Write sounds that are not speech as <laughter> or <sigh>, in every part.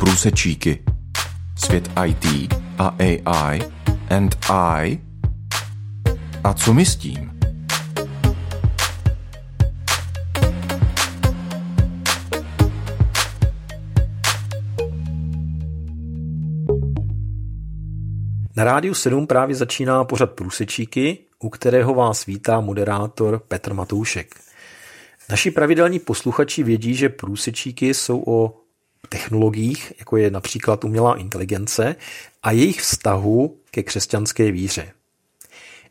Průsečíky. Svět IT a AI and I. A co my s tím? Na rádiu 7 právě začíná pořad Průsečíky, u kterého vás vítá moderátor Petr Matoušek. Naši pravidelní posluchači vědí, že průsečíky jsou o technologiích, jako je například umělá inteligence a jejich vztahu ke křesťanské víře.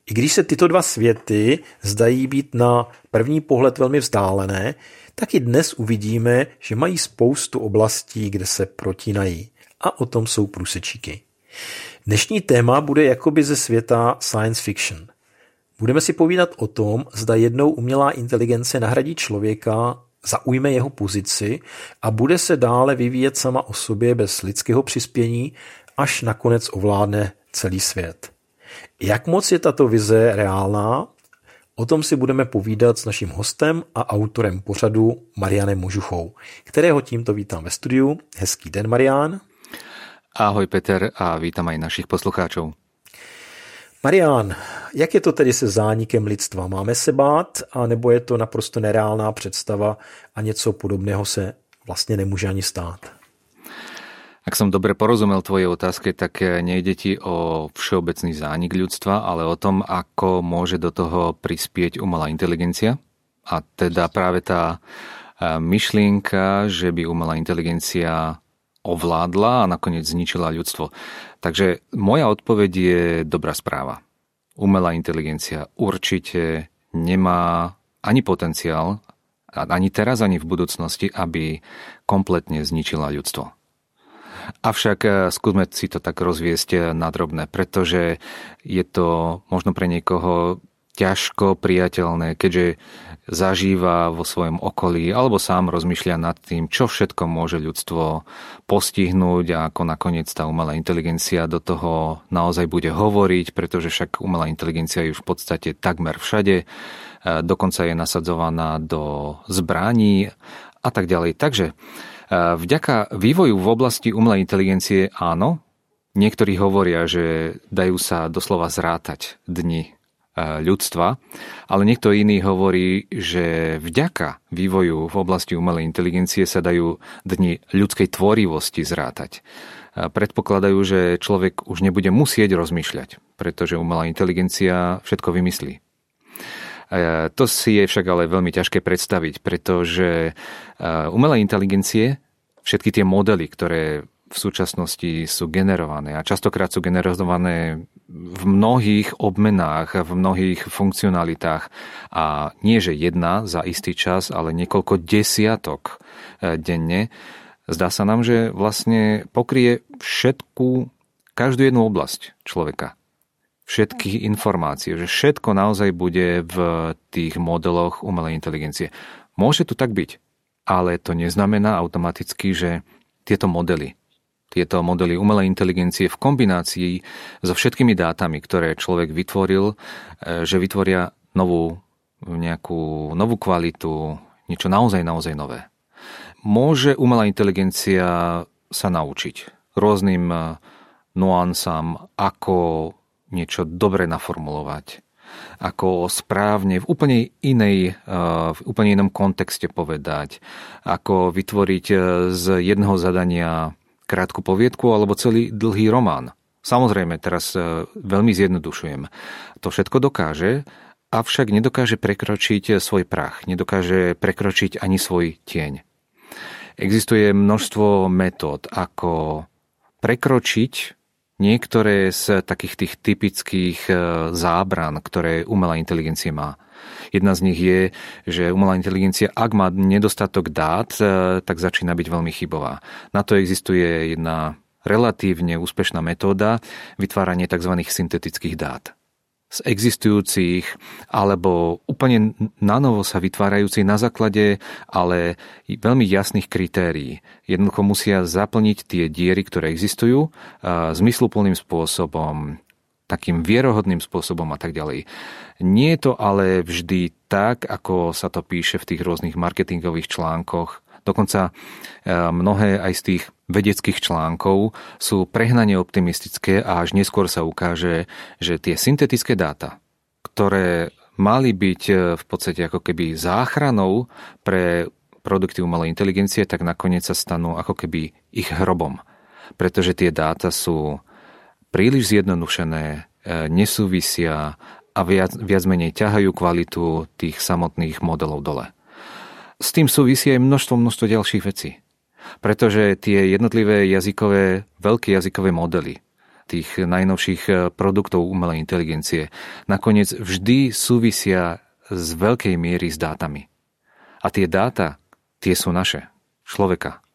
I když se tyto dva světy zdají být na první pohled velmi vzdálené, tak i dnes uvidíme, že mají spoustu oblastí, kde se protínají. A o tom jsou průsečíky. Dnešní téma bude jakoby ze světa science fiction. Budeme si povídat o tom, zda jednou umělá inteligence nahradí člověka, zaujme jeho pozici a bude se dále vyvíjet sama o sobě bez lidského přispění, až nakonec ovládne celý svět. Jak moc je tato vize reálná? O tom si budeme povídat s naším hostem a autorem pořadu Marianem Možuchou, kterého tímto vítám ve studiu. Hezký den, Marian. Ahoj Peter a vítam aj našich poslucháčov. Marian, jak je to tedy se zánikem lidstva? Máme se bát, anebo je to naprosto nereálná představa a něco podobného se vlastně nemůže ani stát? Ak som dobre porozumel tvojej otázke, tak nejde ti o všeobecný zánik ľudstva, ale o tom, ako môže do toho prispieť umelá inteligencia. A teda práve tá myšlienka, že by umelá inteligencia ovládla a nakoniec zničila ľudstvo. Takže moja odpoveď je dobrá správa. Umelá inteligencia určite nemá ani potenciál, ani teraz, ani v budúcnosti, aby kompletne zničila ľudstvo. Avšak eh, skúsme si to tak rozviesť eh, na drobné, pretože je to možno pre niekoho ťažko priateľné, keďže zažíva vo svojom okolí alebo sám rozmýšľa nad tým, čo všetko môže ľudstvo postihnúť a ako nakoniec tá umelá inteligencia do toho naozaj bude hovoriť, pretože však umelá inteligencia je už v podstate takmer všade, e, dokonca je nasadzovaná do zbraní a tak ďalej. Takže e, vďaka vývoju v oblasti umelej inteligencie áno, niektorí hovoria, že dajú sa doslova zrátať dni ľudstva, ale niekto iný hovorí, že vďaka vývoju v oblasti umelej inteligencie sa dajú dni ľudskej tvorivosti zrátať. Predpokladajú, že človek už nebude musieť rozmýšľať, pretože umelá inteligencia všetko vymyslí. To si je však ale veľmi ťažké predstaviť, pretože umelá inteligencie, všetky tie modely, ktoré v súčasnosti sú generované a častokrát sú generované v mnohých obmenách, v mnohých funkcionalitách a nie, že jedna za istý čas, ale niekoľko desiatok e, denne. Zdá sa nám, že vlastne pokrie všetku, každú jednu oblasť človeka. Všetky informácie, že všetko naozaj bude v tých modeloch umelej inteligencie. Môže to tak byť, ale to neznamená automaticky, že tieto modely tieto modely umelej inteligencie v kombinácii so všetkými dátami, ktoré človek vytvoril, e, že vytvoria novú, nejakú novú kvalitu, niečo naozaj, naozaj nové. Môže umelá inteligencia sa naučiť rôznym e, nuansám, ako niečo dobre naformulovať, ako správne v úplne inej, e, v úplne inom kontexte povedať, ako vytvoriť z jedného zadania krátku poviedku alebo celý dlhý román. Samozrejme, teraz e, veľmi zjednodušujem. To všetko dokáže, avšak nedokáže prekročiť e, svoj prach, nedokáže prekročiť ani svoj tieň. Existuje množstvo metód, ako prekročiť niektoré z takých tých typických e, zábran, ktoré umelá inteligencia má. Jedna z nich je, že umelá inteligencia, ak má nedostatok dát, e, tak začína byť veľmi chybová. Na to existuje jedna relatívne úspešná metóda vytváranie tzv. syntetických dát z existujúcich alebo úplne nanovo sa vytvárajúcich na základe ale veľmi jasných kritérií. Jednoducho musia zaplniť tie diery, ktoré existujú zmysluplným spôsobom, takým vierohodným spôsobom a tak ďalej. Nie je to ale vždy tak, ako sa to píše v tých rôznych marketingových článkoch, Dokonca e, mnohé aj z tých vedeckých článkov sú prehnane optimistické a až neskôr sa ukáže, že tie syntetické dáta, ktoré mali byť e, v podstate ako keby záchranou pre produkty umelej inteligencie, tak nakoniec sa stanú ako keby ich hrobom. Pretože tie dáta sú príliš zjednodušené, e, nesúvisia a viac, viac menej ťahajú kvalitu tých samotných modelov dole. S tým súvisí aj množstvo, množstvo ďalších vecí. Pretože tie jednotlivé jazykové, veľké jazykové modely tých najnovších e, produktov umelej inteligencie nakoniec vždy súvisia z veľkej miery s dátami. A tie dáta, tie sú naše, človeka.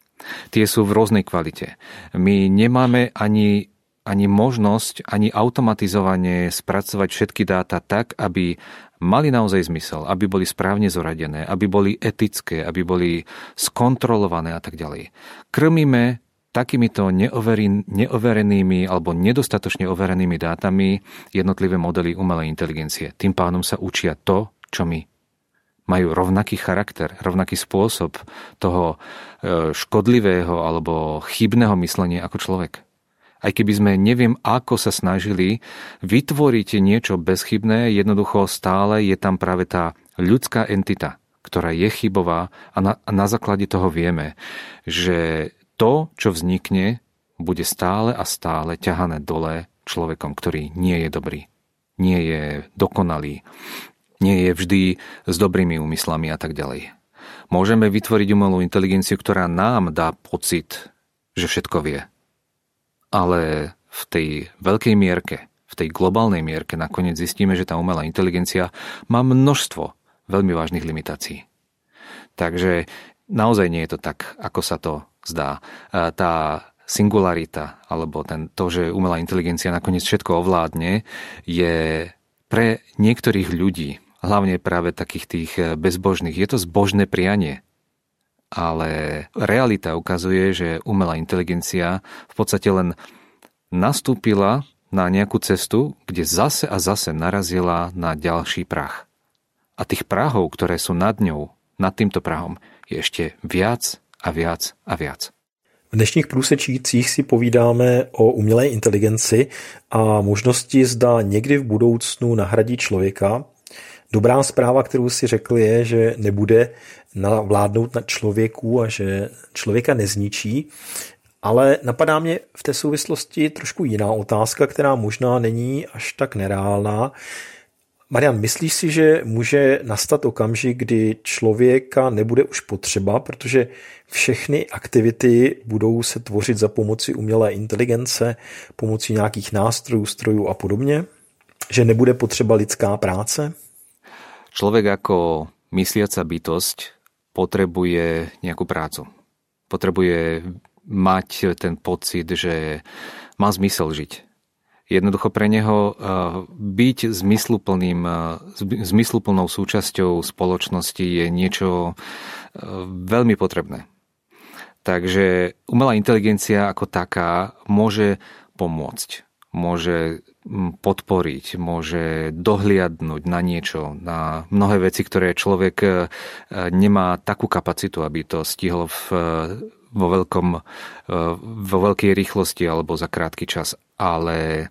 Tie sú v rôznej kvalite. My nemáme ani ani možnosť, ani automatizovanie spracovať všetky dáta tak, aby mali naozaj zmysel, aby boli správne zoradené, aby boli etické, aby boli skontrolované a tak ďalej. Krmíme takýmito neoverenými alebo nedostatočne overenými dátami jednotlivé modely umelej inteligencie. Tým pádom sa učia to, čo my majú rovnaký charakter, rovnaký spôsob toho e, škodlivého alebo chybného myslenia ako človek aj keby sme neviem ako sa snažili vytvoriť niečo bezchybné, jednoducho stále je tam práve tá ľudská entita, ktorá je chybová a na, a na základe toho vieme, že to, čo vznikne, bude stále a stále ťahané dole človekom, ktorý nie je dobrý, nie je dokonalý, nie je vždy s dobrými úmyslami a tak ďalej. Môžeme vytvoriť umelú inteligenciu, ktorá nám dá pocit, že všetko vie ale v tej veľkej mierke, v tej globálnej mierke nakoniec zistíme, že tá umelá inteligencia má množstvo veľmi vážnych limitácií. Takže naozaj nie je to tak, ako sa to zdá. Tá singularita, alebo ten, to, že umelá inteligencia nakoniec všetko ovládne, je pre niektorých ľudí, hlavne práve takých tých bezbožných, je to zbožné prianie ale realita ukazuje, že umelá inteligencia v podstate len nastúpila na nejakú cestu, kde zase a zase narazila na ďalší prach. A tých prahov, ktoré sú nad ňou, nad týmto prahom, je ešte viac a viac a viac. V dnešních průsečících si povídáme o umělé inteligenci a možnosti zda někdy v budoucnu nahradí člověka. Dobrá zpráva, kterou si řekl, je, že nebude vládnout na člověku a že člověka nezničí. Ale napadá mě v té souvislosti trošku jiná otázka, která možná není až tak nereálná. Marian, myslíš si, že může nastat okamžik, kdy člověka nebude už potřeba, protože všechny aktivity budou se tvořit za pomoci umělé inteligence, pomocí nějakých nástrojů, strojů a podobně? Že nebude potřeba lidská práce? Človek ako mysliaca bytosť potrebuje nejakú prácu. Potrebuje mať ten pocit, že má zmysel žiť. Jednoducho pre neho eh, byť zmysluplným, eh, zmysluplnou súčasťou spoločnosti je niečo eh, veľmi potrebné. Takže umelá inteligencia ako taká môže pomôcť, môže podporiť, môže dohliadnúť na niečo, na mnohé veci, ktoré človek e, nemá takú kapacitu, aby to stihol v, vo, veľkom, e, vo veľkej rýchlosti alebo za krátky čas. Ale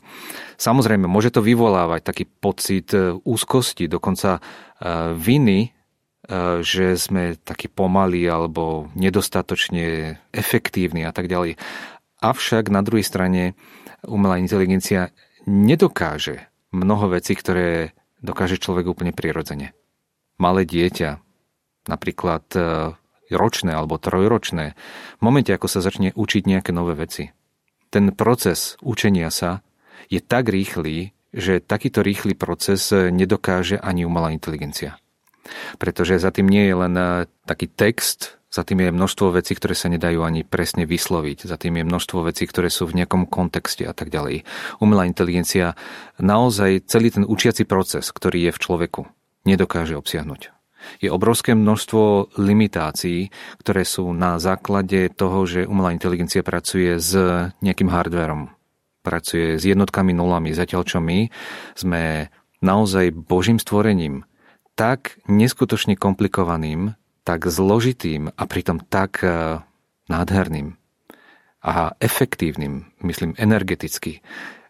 samozrejme, môže to vyvolávať taký pocit e, úzkosti, dokonca viny, že sme takí pomalí alebo nedostatočne efektívni a tak ďalej. Avšak na druhej strane umelá inteligencia nedokáže mnoho vecí, ktoré dokáže človek úplne prirodzene. Malé dieťa, napríklad e, ročné alebo trojročné, v momente, ako sa začne učiť nejaké nové veci, ten proces učenia sa je tak rýchly, že takýto rýchly proces nedokáže ani umelá inteligencia. Pretože za tým nie je len e, taký text, za tým je množstvo vecí, ktoré sa nedajú ani presne vysloviť. Za tým je množstvo vecí, ktoré sú v nejakom kontexte a tak ďalej. Umelá inteligencia naozaj celý ten učiaci proces, ktorý je v človeku, nedokáže obsiahnuť. Je obrovské množstvo limitácií, ktoré sú na základe toho, že umelá inteligencia pracuje s nejakým hardverom. Pracuje s jednotkami nulami, zatiaľ čo my sme naozaj božím stvorením, tak neskutočne komplikovaným, tak zložitým a pritom tak e, nádherným a efektívnym, myslím energeticky,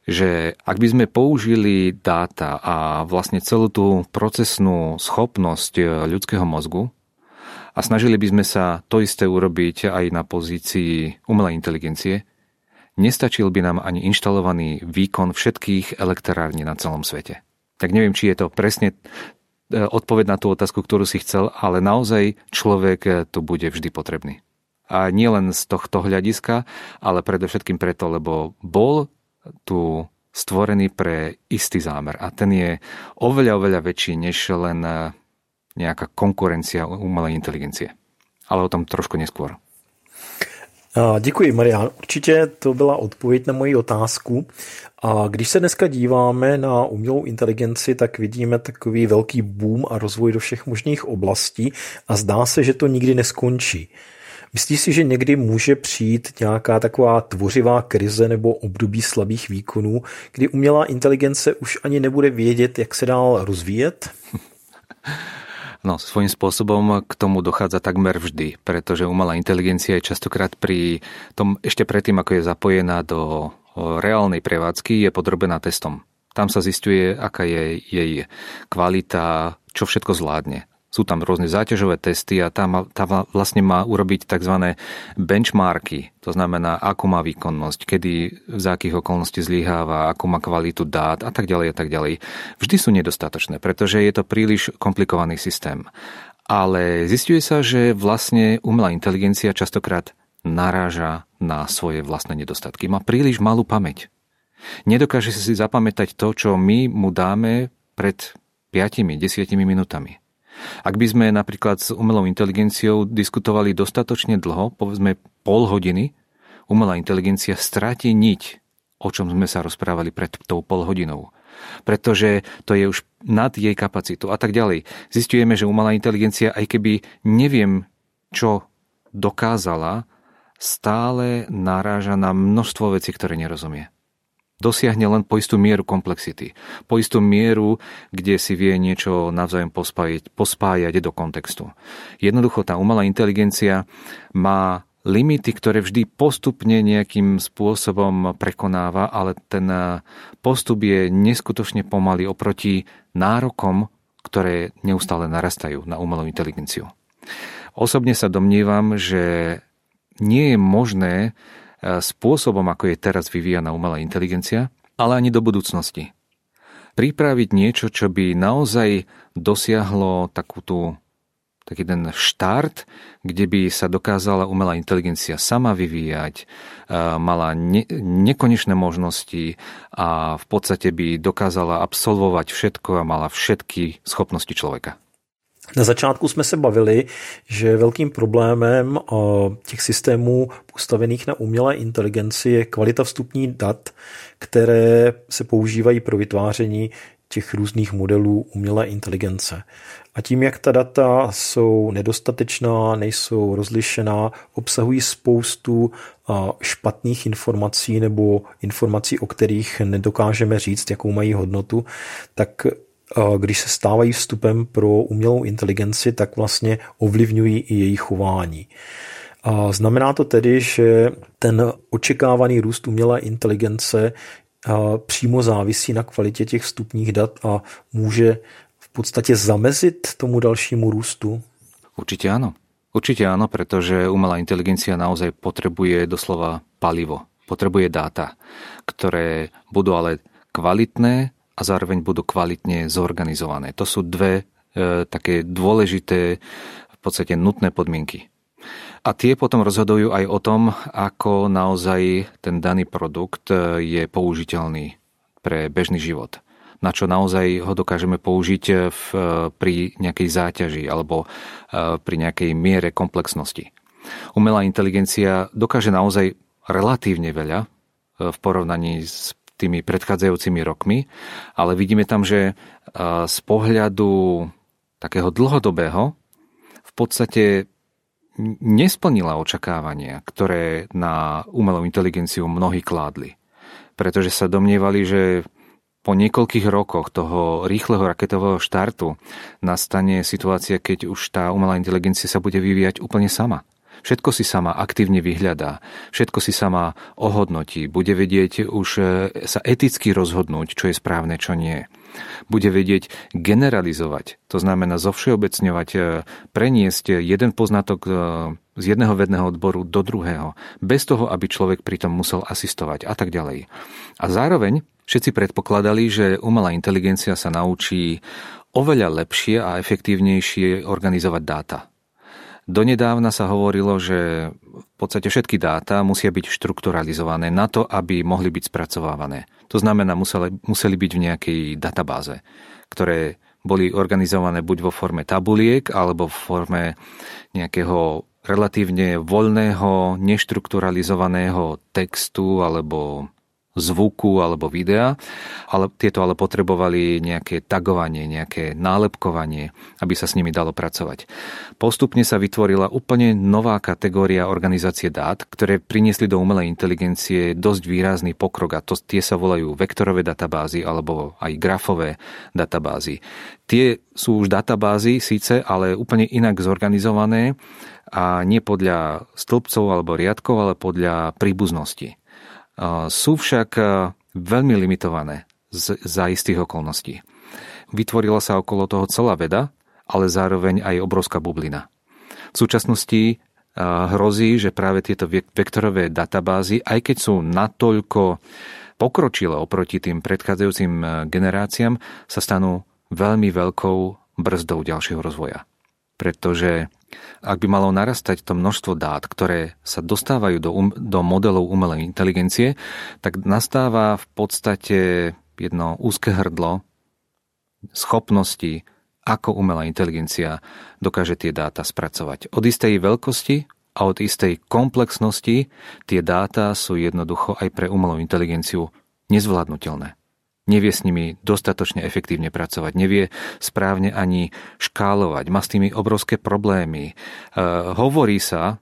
že ak by sme použili dáta a vlastne celú tú procesnú schopnosť e, ľudského mozgu a snažili by sme sa to isté urobiť aj na pozícii umelej inteligencie, nestačil by nám ani inštalovaný výkon všetkých elektrární na celom svete. Tak neviem, či je to presne odpoveď na tú otázku, ktorú si chcel, ale naozaj človek e, tu bude vždy potrebný. A nie len z tohto hľadiska, ale predovšetkým preto, lebo bol tu stvorený pre istý zámer a ten je oveľa, oveľa väčší než len eh, nejaká konkurencia umelej inteligencie. Ale o tom trošku neskôr. Děkuji, Marian. Určitě to byla odpověď na moji otázku. A když se dneska díváme na umělou inteligenci, tak vidíme takový velký boom a rozvoj do všech možných oblastí a zdá se, že to nikdy neskončí. Myslíš si, že někdy může přijít nějaká taková tvořivá krize nebo období slabých výkonů, kdy umělá inteligence už ani nebude vědět, jak se dál rozvíjet? <laughs> No, svojím spôsobom k tomu dochádza takmer vždy, pretože umelá inteligencia je častokrát pri tom, ešte predtým, ako je zapojená do reálnej prevádzky, je podrobená testom. Tam sa zistuje, aká je jej kvalita, čo všetko zvládne. Sú tam rôzne záťažové testy a tam, tam vlastne má urobiť tzv. benchmarky, to znamená, ako má výkonnosť, kedy, za akých okolností zlyháva, ako má kvalitu dát a tak ďalej a tak ďalej. Vždy sú nedostatočné, pretože je to príliš komplikovaný systém. Ale zistuje sa, že vlastne umelá inteligencia častokrát naráža na svoje vlastné nedostatky. Má príliš malú pamäť. Nedokáže si zapamätať to, čo my mu dáme pred 5-10 minútami. Ak by sme napríklad s umelou inteligenciou diskutovali dostatočne dlho, povedzme pol hodiny, umelá inteligencia stráti niť, o čom sme sa rozprávali pred tou pol hodinou. Pretože to je už nad jej kapacitu a tak ďalej. Zistujeme, že umelá inteligencia, aj keby neviem, čo dokázala, stále naráža na množstvo vecí, ktoré nerozumie dosiahne len po istú mieru komplexity. Po istú mieru, kde si vie niečo navzájom pospájať, pospájať do kontextu. Jednoducho tá umelá inteligencia má limity, ktoré vždy postupne nejakým spôsobom prekonáva, ale ten postup je neskutočne pomalý oproti nárokom, ktoré neustále narastajú na umelú inteligenciu. Osobne sa domnievam, že nie je možné spôsobom, ako je teraz vyvíjana umelá inteligencia, ale ani do budúcnosti. Pripraviť niečo, čo by naozaj dosiahlo takú tú, taký ten štart, kde by sa dokázala umelá inteligencia sama vyvíjať, mala ne, nekonečné možnosti a v podstate by dokázala absolvovať všetko a mala všetky schopnosti človeka. Na začátku jsme se bavili, že velkým problémem těch systémů postavených na umělé inteligenci je kvalita vstupní dat, které se používají pro vytváření těch různých modelů umělé inteligence. A tím, jak ta data jsou nedostatečná, nejsou rozlišená, obsahují spoustu špatných informací nebo informací, o kterých nedokážeme říct, jakou mají hodnotu, tak když se stávají vstupem pro umělou inteligenci, tak vlastně ovlivňují i její chování. Znamená to tedy, že ten očekávaný růst umělé inteligence přímo závisí na kvalitě těch vstupních dat a může v podstatě zamezit tomu dalšímu růstu? Určite áno. Určite áno, pretože umelá inteligencia naozaj potrebuje doslova palivo. Potrebuje dáta, ktoré budú ale kvalitné a zároveň budú kvalitne zorganizované. To sú dve e, také dôležité, v podstate nutné podmienky. A tie potom rozhodujú aj o tom, ako naozaj ten daný produkt e, je použiteľný pre bežný život. Na čo naozaj ho dokážeme použiť e, v, e, pri nejakej záťaži alebo pri nejakej miere komplexnosti. Umelá inteligencia dokáže naozaj relatívne veľa v porovnaní s tými predchádzajúcimi rokmi, ale vidíme tam, že z pohľadu takého dlhodobého v podstate nesplnila očakávania, ktoré na umelú inteligenciu mnohí kládli. Pretože sa domnievali, že po niekoľkých rokoch toho rýchleho raketového štartu nastane situácia, keď už tá umelá inteligencia sa bude vyvíjať úplne sama. Všetko si sama aktívne vyhľadá, všetko si sama ohodnotí, bude vedieť už e, sa eticky rozhodnúť, čo je správne, čo nie. Bude vedieť generalizovať, to znamená zovšeobecňovať, e, preniesť jeden poznatok e, z jedného vedného odboru do druhého, bez toho, aby človek pritom musel asistovať a tak ďalej. A zároveň všetci predpokladali, že umelá inteligencia sa naučí oveľa lepšie a efektívnejšie organizovať dáta. Donedávna sa hovorilo, že v podstate všetky dáta musia byť štrukturalizované na to, aby mohli byť spracovávané. To znamená, museli, museli byť v nejakej databáze, ktoré boli organizované buď vo forme tabuliek alebo v forme nejakého relatívne voľného, neštrukturalizovaného textu alebo zvuku alebo videa, ale tieto ale potrebovali nejaké tagovanie, nejaké nálepkovanie, aby sa s nimi dalo pracovať. Postupne sa vytvorila úplne nová kategória organizácie dát, ktoré priniesli do umelej inteligencie dosť výrazný pokrok a to, tie sa volajú vektorové databázy alebo aj grafové databázy. Tie sú už databázy síce, ale úplne inak zorganizované a nie podľa stĺpcov alebo riadkov, ale podľa príbuznosti sú však veľmi limitované za istých okolností. Vytvorila sa okolo toho celá veda, ale zároveň aj obrovská bublina. V súčasnosti hrozí, že práve tieto vektorové databázy, aj keď sú natoľko pokročilé oproti tým predchádzajúcim generáciám, sa stanú veľmi veľkou brzdou ďalšieho rozvoja. Pretože ak by malo narastať to množstvo dát, ktoré sa dostávajú do, um, do modelov umelej inteligencie, tak nastáva v podstate jedno úzke hrdlo schopnosti, ako umelá inteligencia dokáže tie dáta spracovať. Od istej veľkosti a od istej komplexnosti tie dáta sú jednoducho aj pre umelú inteligenciu nezvládnutelné nevie s nimi dostatočne efektívne pracovať, nevie správne ani škálovať, má s tými obrovské problémy. E, hovorí sa,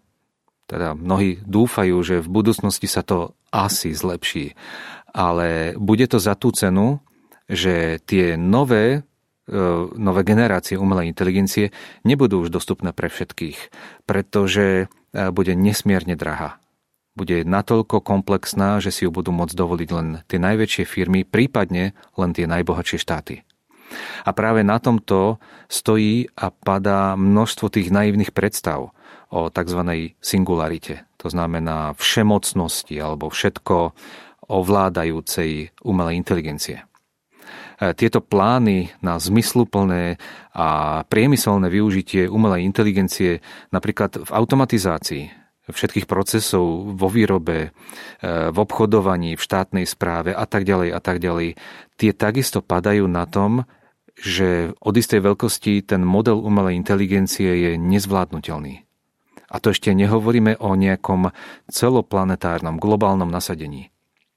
teda mnohí dúfajú, že v budúcnosti sa to asi zlepší, ale bude to za tú cenu, že tie nové e, nové generácie umelej inteligencie nebudú už dostupné pre všetkých, pretože e, bude nesmierne drahá bude natoľko komplexná, že si ju budú môcť dovoliť len tie najväčšie firmy, prípadne len tie najbohatšie štáty. A práve na tomto stojí a padá množstvo tých naivných predstav o tzv. singularite, to znamená všemocnosti alebo všetko ovládajúcej umelej inteligencie. E, tieto plány na zmysluplné a priemyselné využitie umelej inteligencie napríklad v automatizácii všetkých procesov vo výrobe, e, v obchodovaní, v štátnej správe a tak ďalej a tak ďalej, tie takisto padajú na tom, že od istej veľkosti ten model umelej inteligencie je nezvládnutelný. A to ešte nehovoríme o nejakom celoplanetárnom, globálnom nasadení.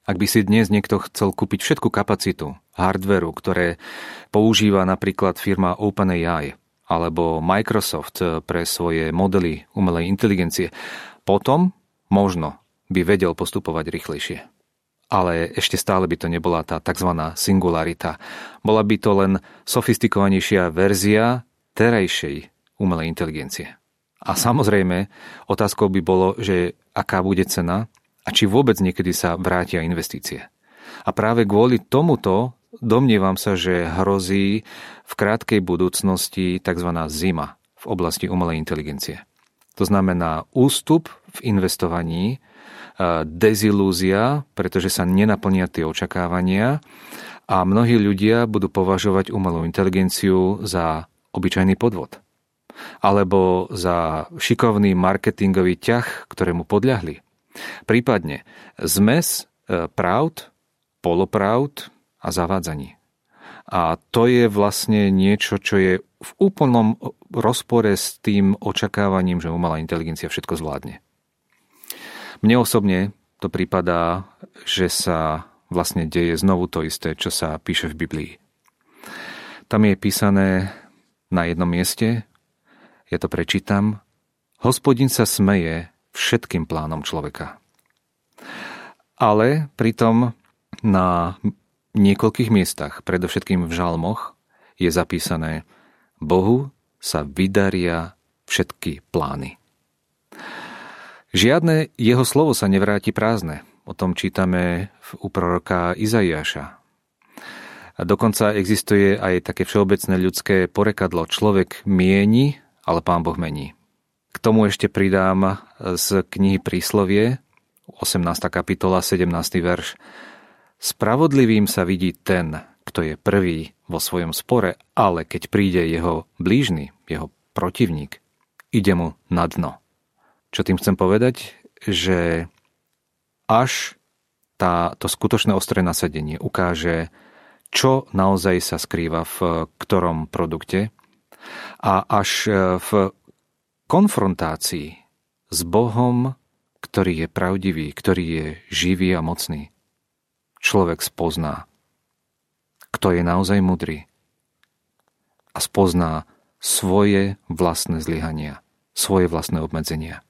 Ak by si dnes niekto chcel kúpiť všetku kapacitu hardveru, ktoré používa napríklad firma OpenAI alebo Microsoft pre svoje modely umelej inteligencie, potom možno by vedel postupovať rýchlejšie. Ale ešte stále by to nebola tá tzv. singularita. Bola by to len sofistikovanejšia verzia terajšej umelej inteligencie. A samozrejme, otázkou by bolo, že aká bude cena a či vôbec niekedy sa vrátia investície. A práve kvôli tomuto domnievam sa, že hrozí v krátkej budúcnosti tzv. zima v oblasti umelej inteligencie. To znamená ústup v investovaní, dezilúzia, pretože sa nenaplnia tie očakávania a mnohí ľudia budú považovať umelú inteligenciu za obyčajný podvod alebo za šikovný marketingový ťah, ktorému podľahli. Prípadne zmes e, pravd, polopravd a zavádzaní. A to je vlastne niečo, čo je v úplnom rozpore s tým očakávaním, že umelá inteligencia všetko zvládne. Mne osobne to prípada, že sa vlastne deje znovu to isté, čo sa píše v Biblii. Tam je písané na jednom mieste, ja to prečítam, hospodin sa smeje všetkým plánom človeka. Ale pritom na niekoľkých miestach, predovšetkým v žalmoch, je zapísané Bohu sa vydaria všetky plány. Žiadne jeho slovo sa nevráti prázdne. O tom čítame u proroka Izaiáša. A dokonca existuje aj také všeobecné ľudské porekadlo. Človek mieni, ale pán Boh mení. K tomu ešte pridám z knihy Príslovie, 18. kapitola, 17. verš. Spravodlivým sa vidí ten, kto je prvý vo svojom spore, ale keď príde jeho blížny, jeho protivník, ide mu na dno. Čo tým chcem povedať? Že až tá, to skutočné ostré nasadenie ukáže, čo naozaj sa skrýva v ktorom produkte a až e, v konfrontácii s Bohom, ktorý je pravdivý, ktorý je živý a mocný, človek spozná, kto je naozaj mudrý a spozná svoje vlastné zlyhania, svoje vlastné obmedzenia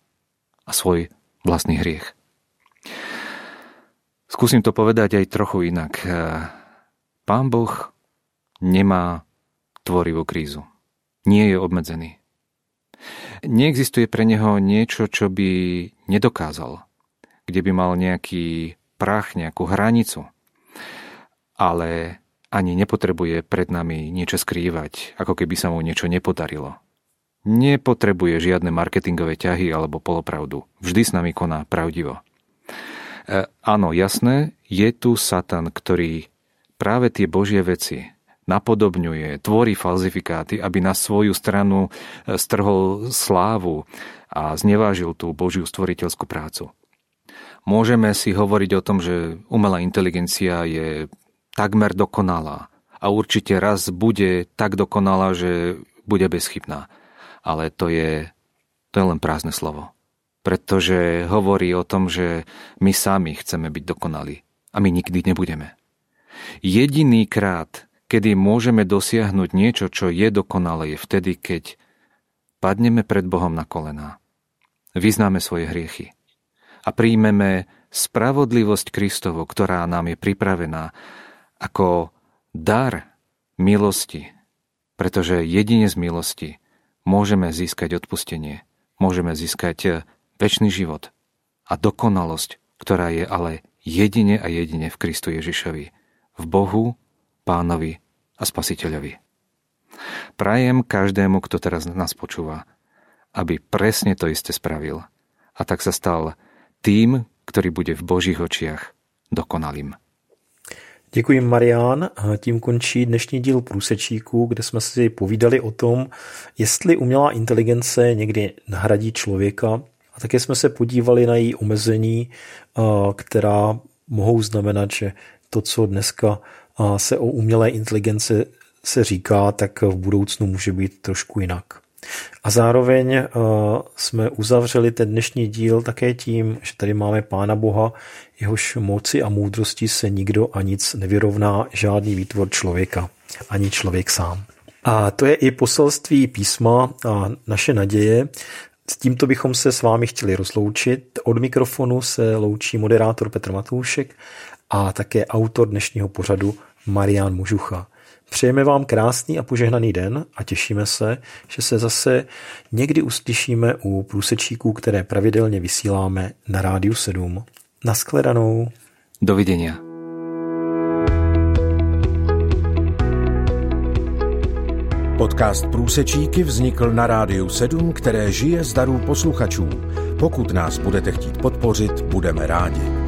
a svoj vlastný hriech. Skúsim to povedať aj trochu inak. Pán Boh nemá tvorivú krízu. Nie je obmedzený. Neexistuje pre neho niečo, čo by nedokázal, kde by mal nejaký prach, nejakú hranicu. Ale ani nepotrebuje pred nami niečo skrývať, ako keby sa mu niečo nepodarilo. Nepotrebuje žiadne marketingové ťahy alebo polopravdu. Vždy s nami koná pravdivo. E, áno, jasné, je tu Satan, ktorý práve tie Božie veci napodobňuje, tvorí falzifikáty, aby na svoju stranu e, strhol slávu a znevážil tú Božiu stvoriteľskú prácu. Môžeme si hovoriť o tom, že umelá inteligencia je takmer dokonalá a určite raz bude tak dokonalá, že bude bezchybná ale to je, to je len prázdne slovo. Pretože hovorí o tom, že my sami chceme byť dokonali a my nikdy nebudeme. Jediný krát, kedy môžeme dosiahnuť niečo, čo je dokonalé, je vtedy, keď padneme pred Bohom na kolená, vyznáme svoje hriechy a príjmeme spravodlivosť Kristovu, ktorá nám je pripravená ako dar milosti, pretože jedine z milosti môžeme získať odpustenie, môžeme získať eh, väčší život a dokonalosť, ktorá je ale jedine a jedine v Kristu Ježišovi, v Bohu, Pánovi a Spasiteľovi. Prajem každému, kto teraz nás počúva, aby presne to isté spravil a tak sa stal tým, ktorý bude v Božích očiach dokonalým. Děkuji Marián. Tím končí dnešní díl Průsečíku, kde jsme si povídali o tom, jestli umělá inteligence někdy nahradí člověka. A také jsme se podívali na její omezení, která mohou znamenat, že to, co dneska se o umělé inteligence se říká, tak v budoucnu může být trošku jinak. A zároveň uh, jsme uzavřeli ten dnešní díl také tím, že tady máme Pána Boha, jehož moci a moudrosti se nikdo a nic nevyrovná žádný výtvor člověka, ani člověk sám. A to je i poselství písma a naše naděje. S tímto bychom se s vámi chtěli rozloučit. Od mikrofonu se loučí moderátor Petr Matoušek a také autor dnešního pořadu Marian Mužucha. Přejeme vám krásný a požehnaný den a těšíme se, že se zase někdy uslyšíme u průsečíků, které pravidelně vysíláme na Rádiu 7. Naschledanou. Dovidenia. Podcast Průsečíky vznikl na Rádiu 7, které žije z darů posluchačů. Pokud nás budete chtít podpořit, budeme rádi.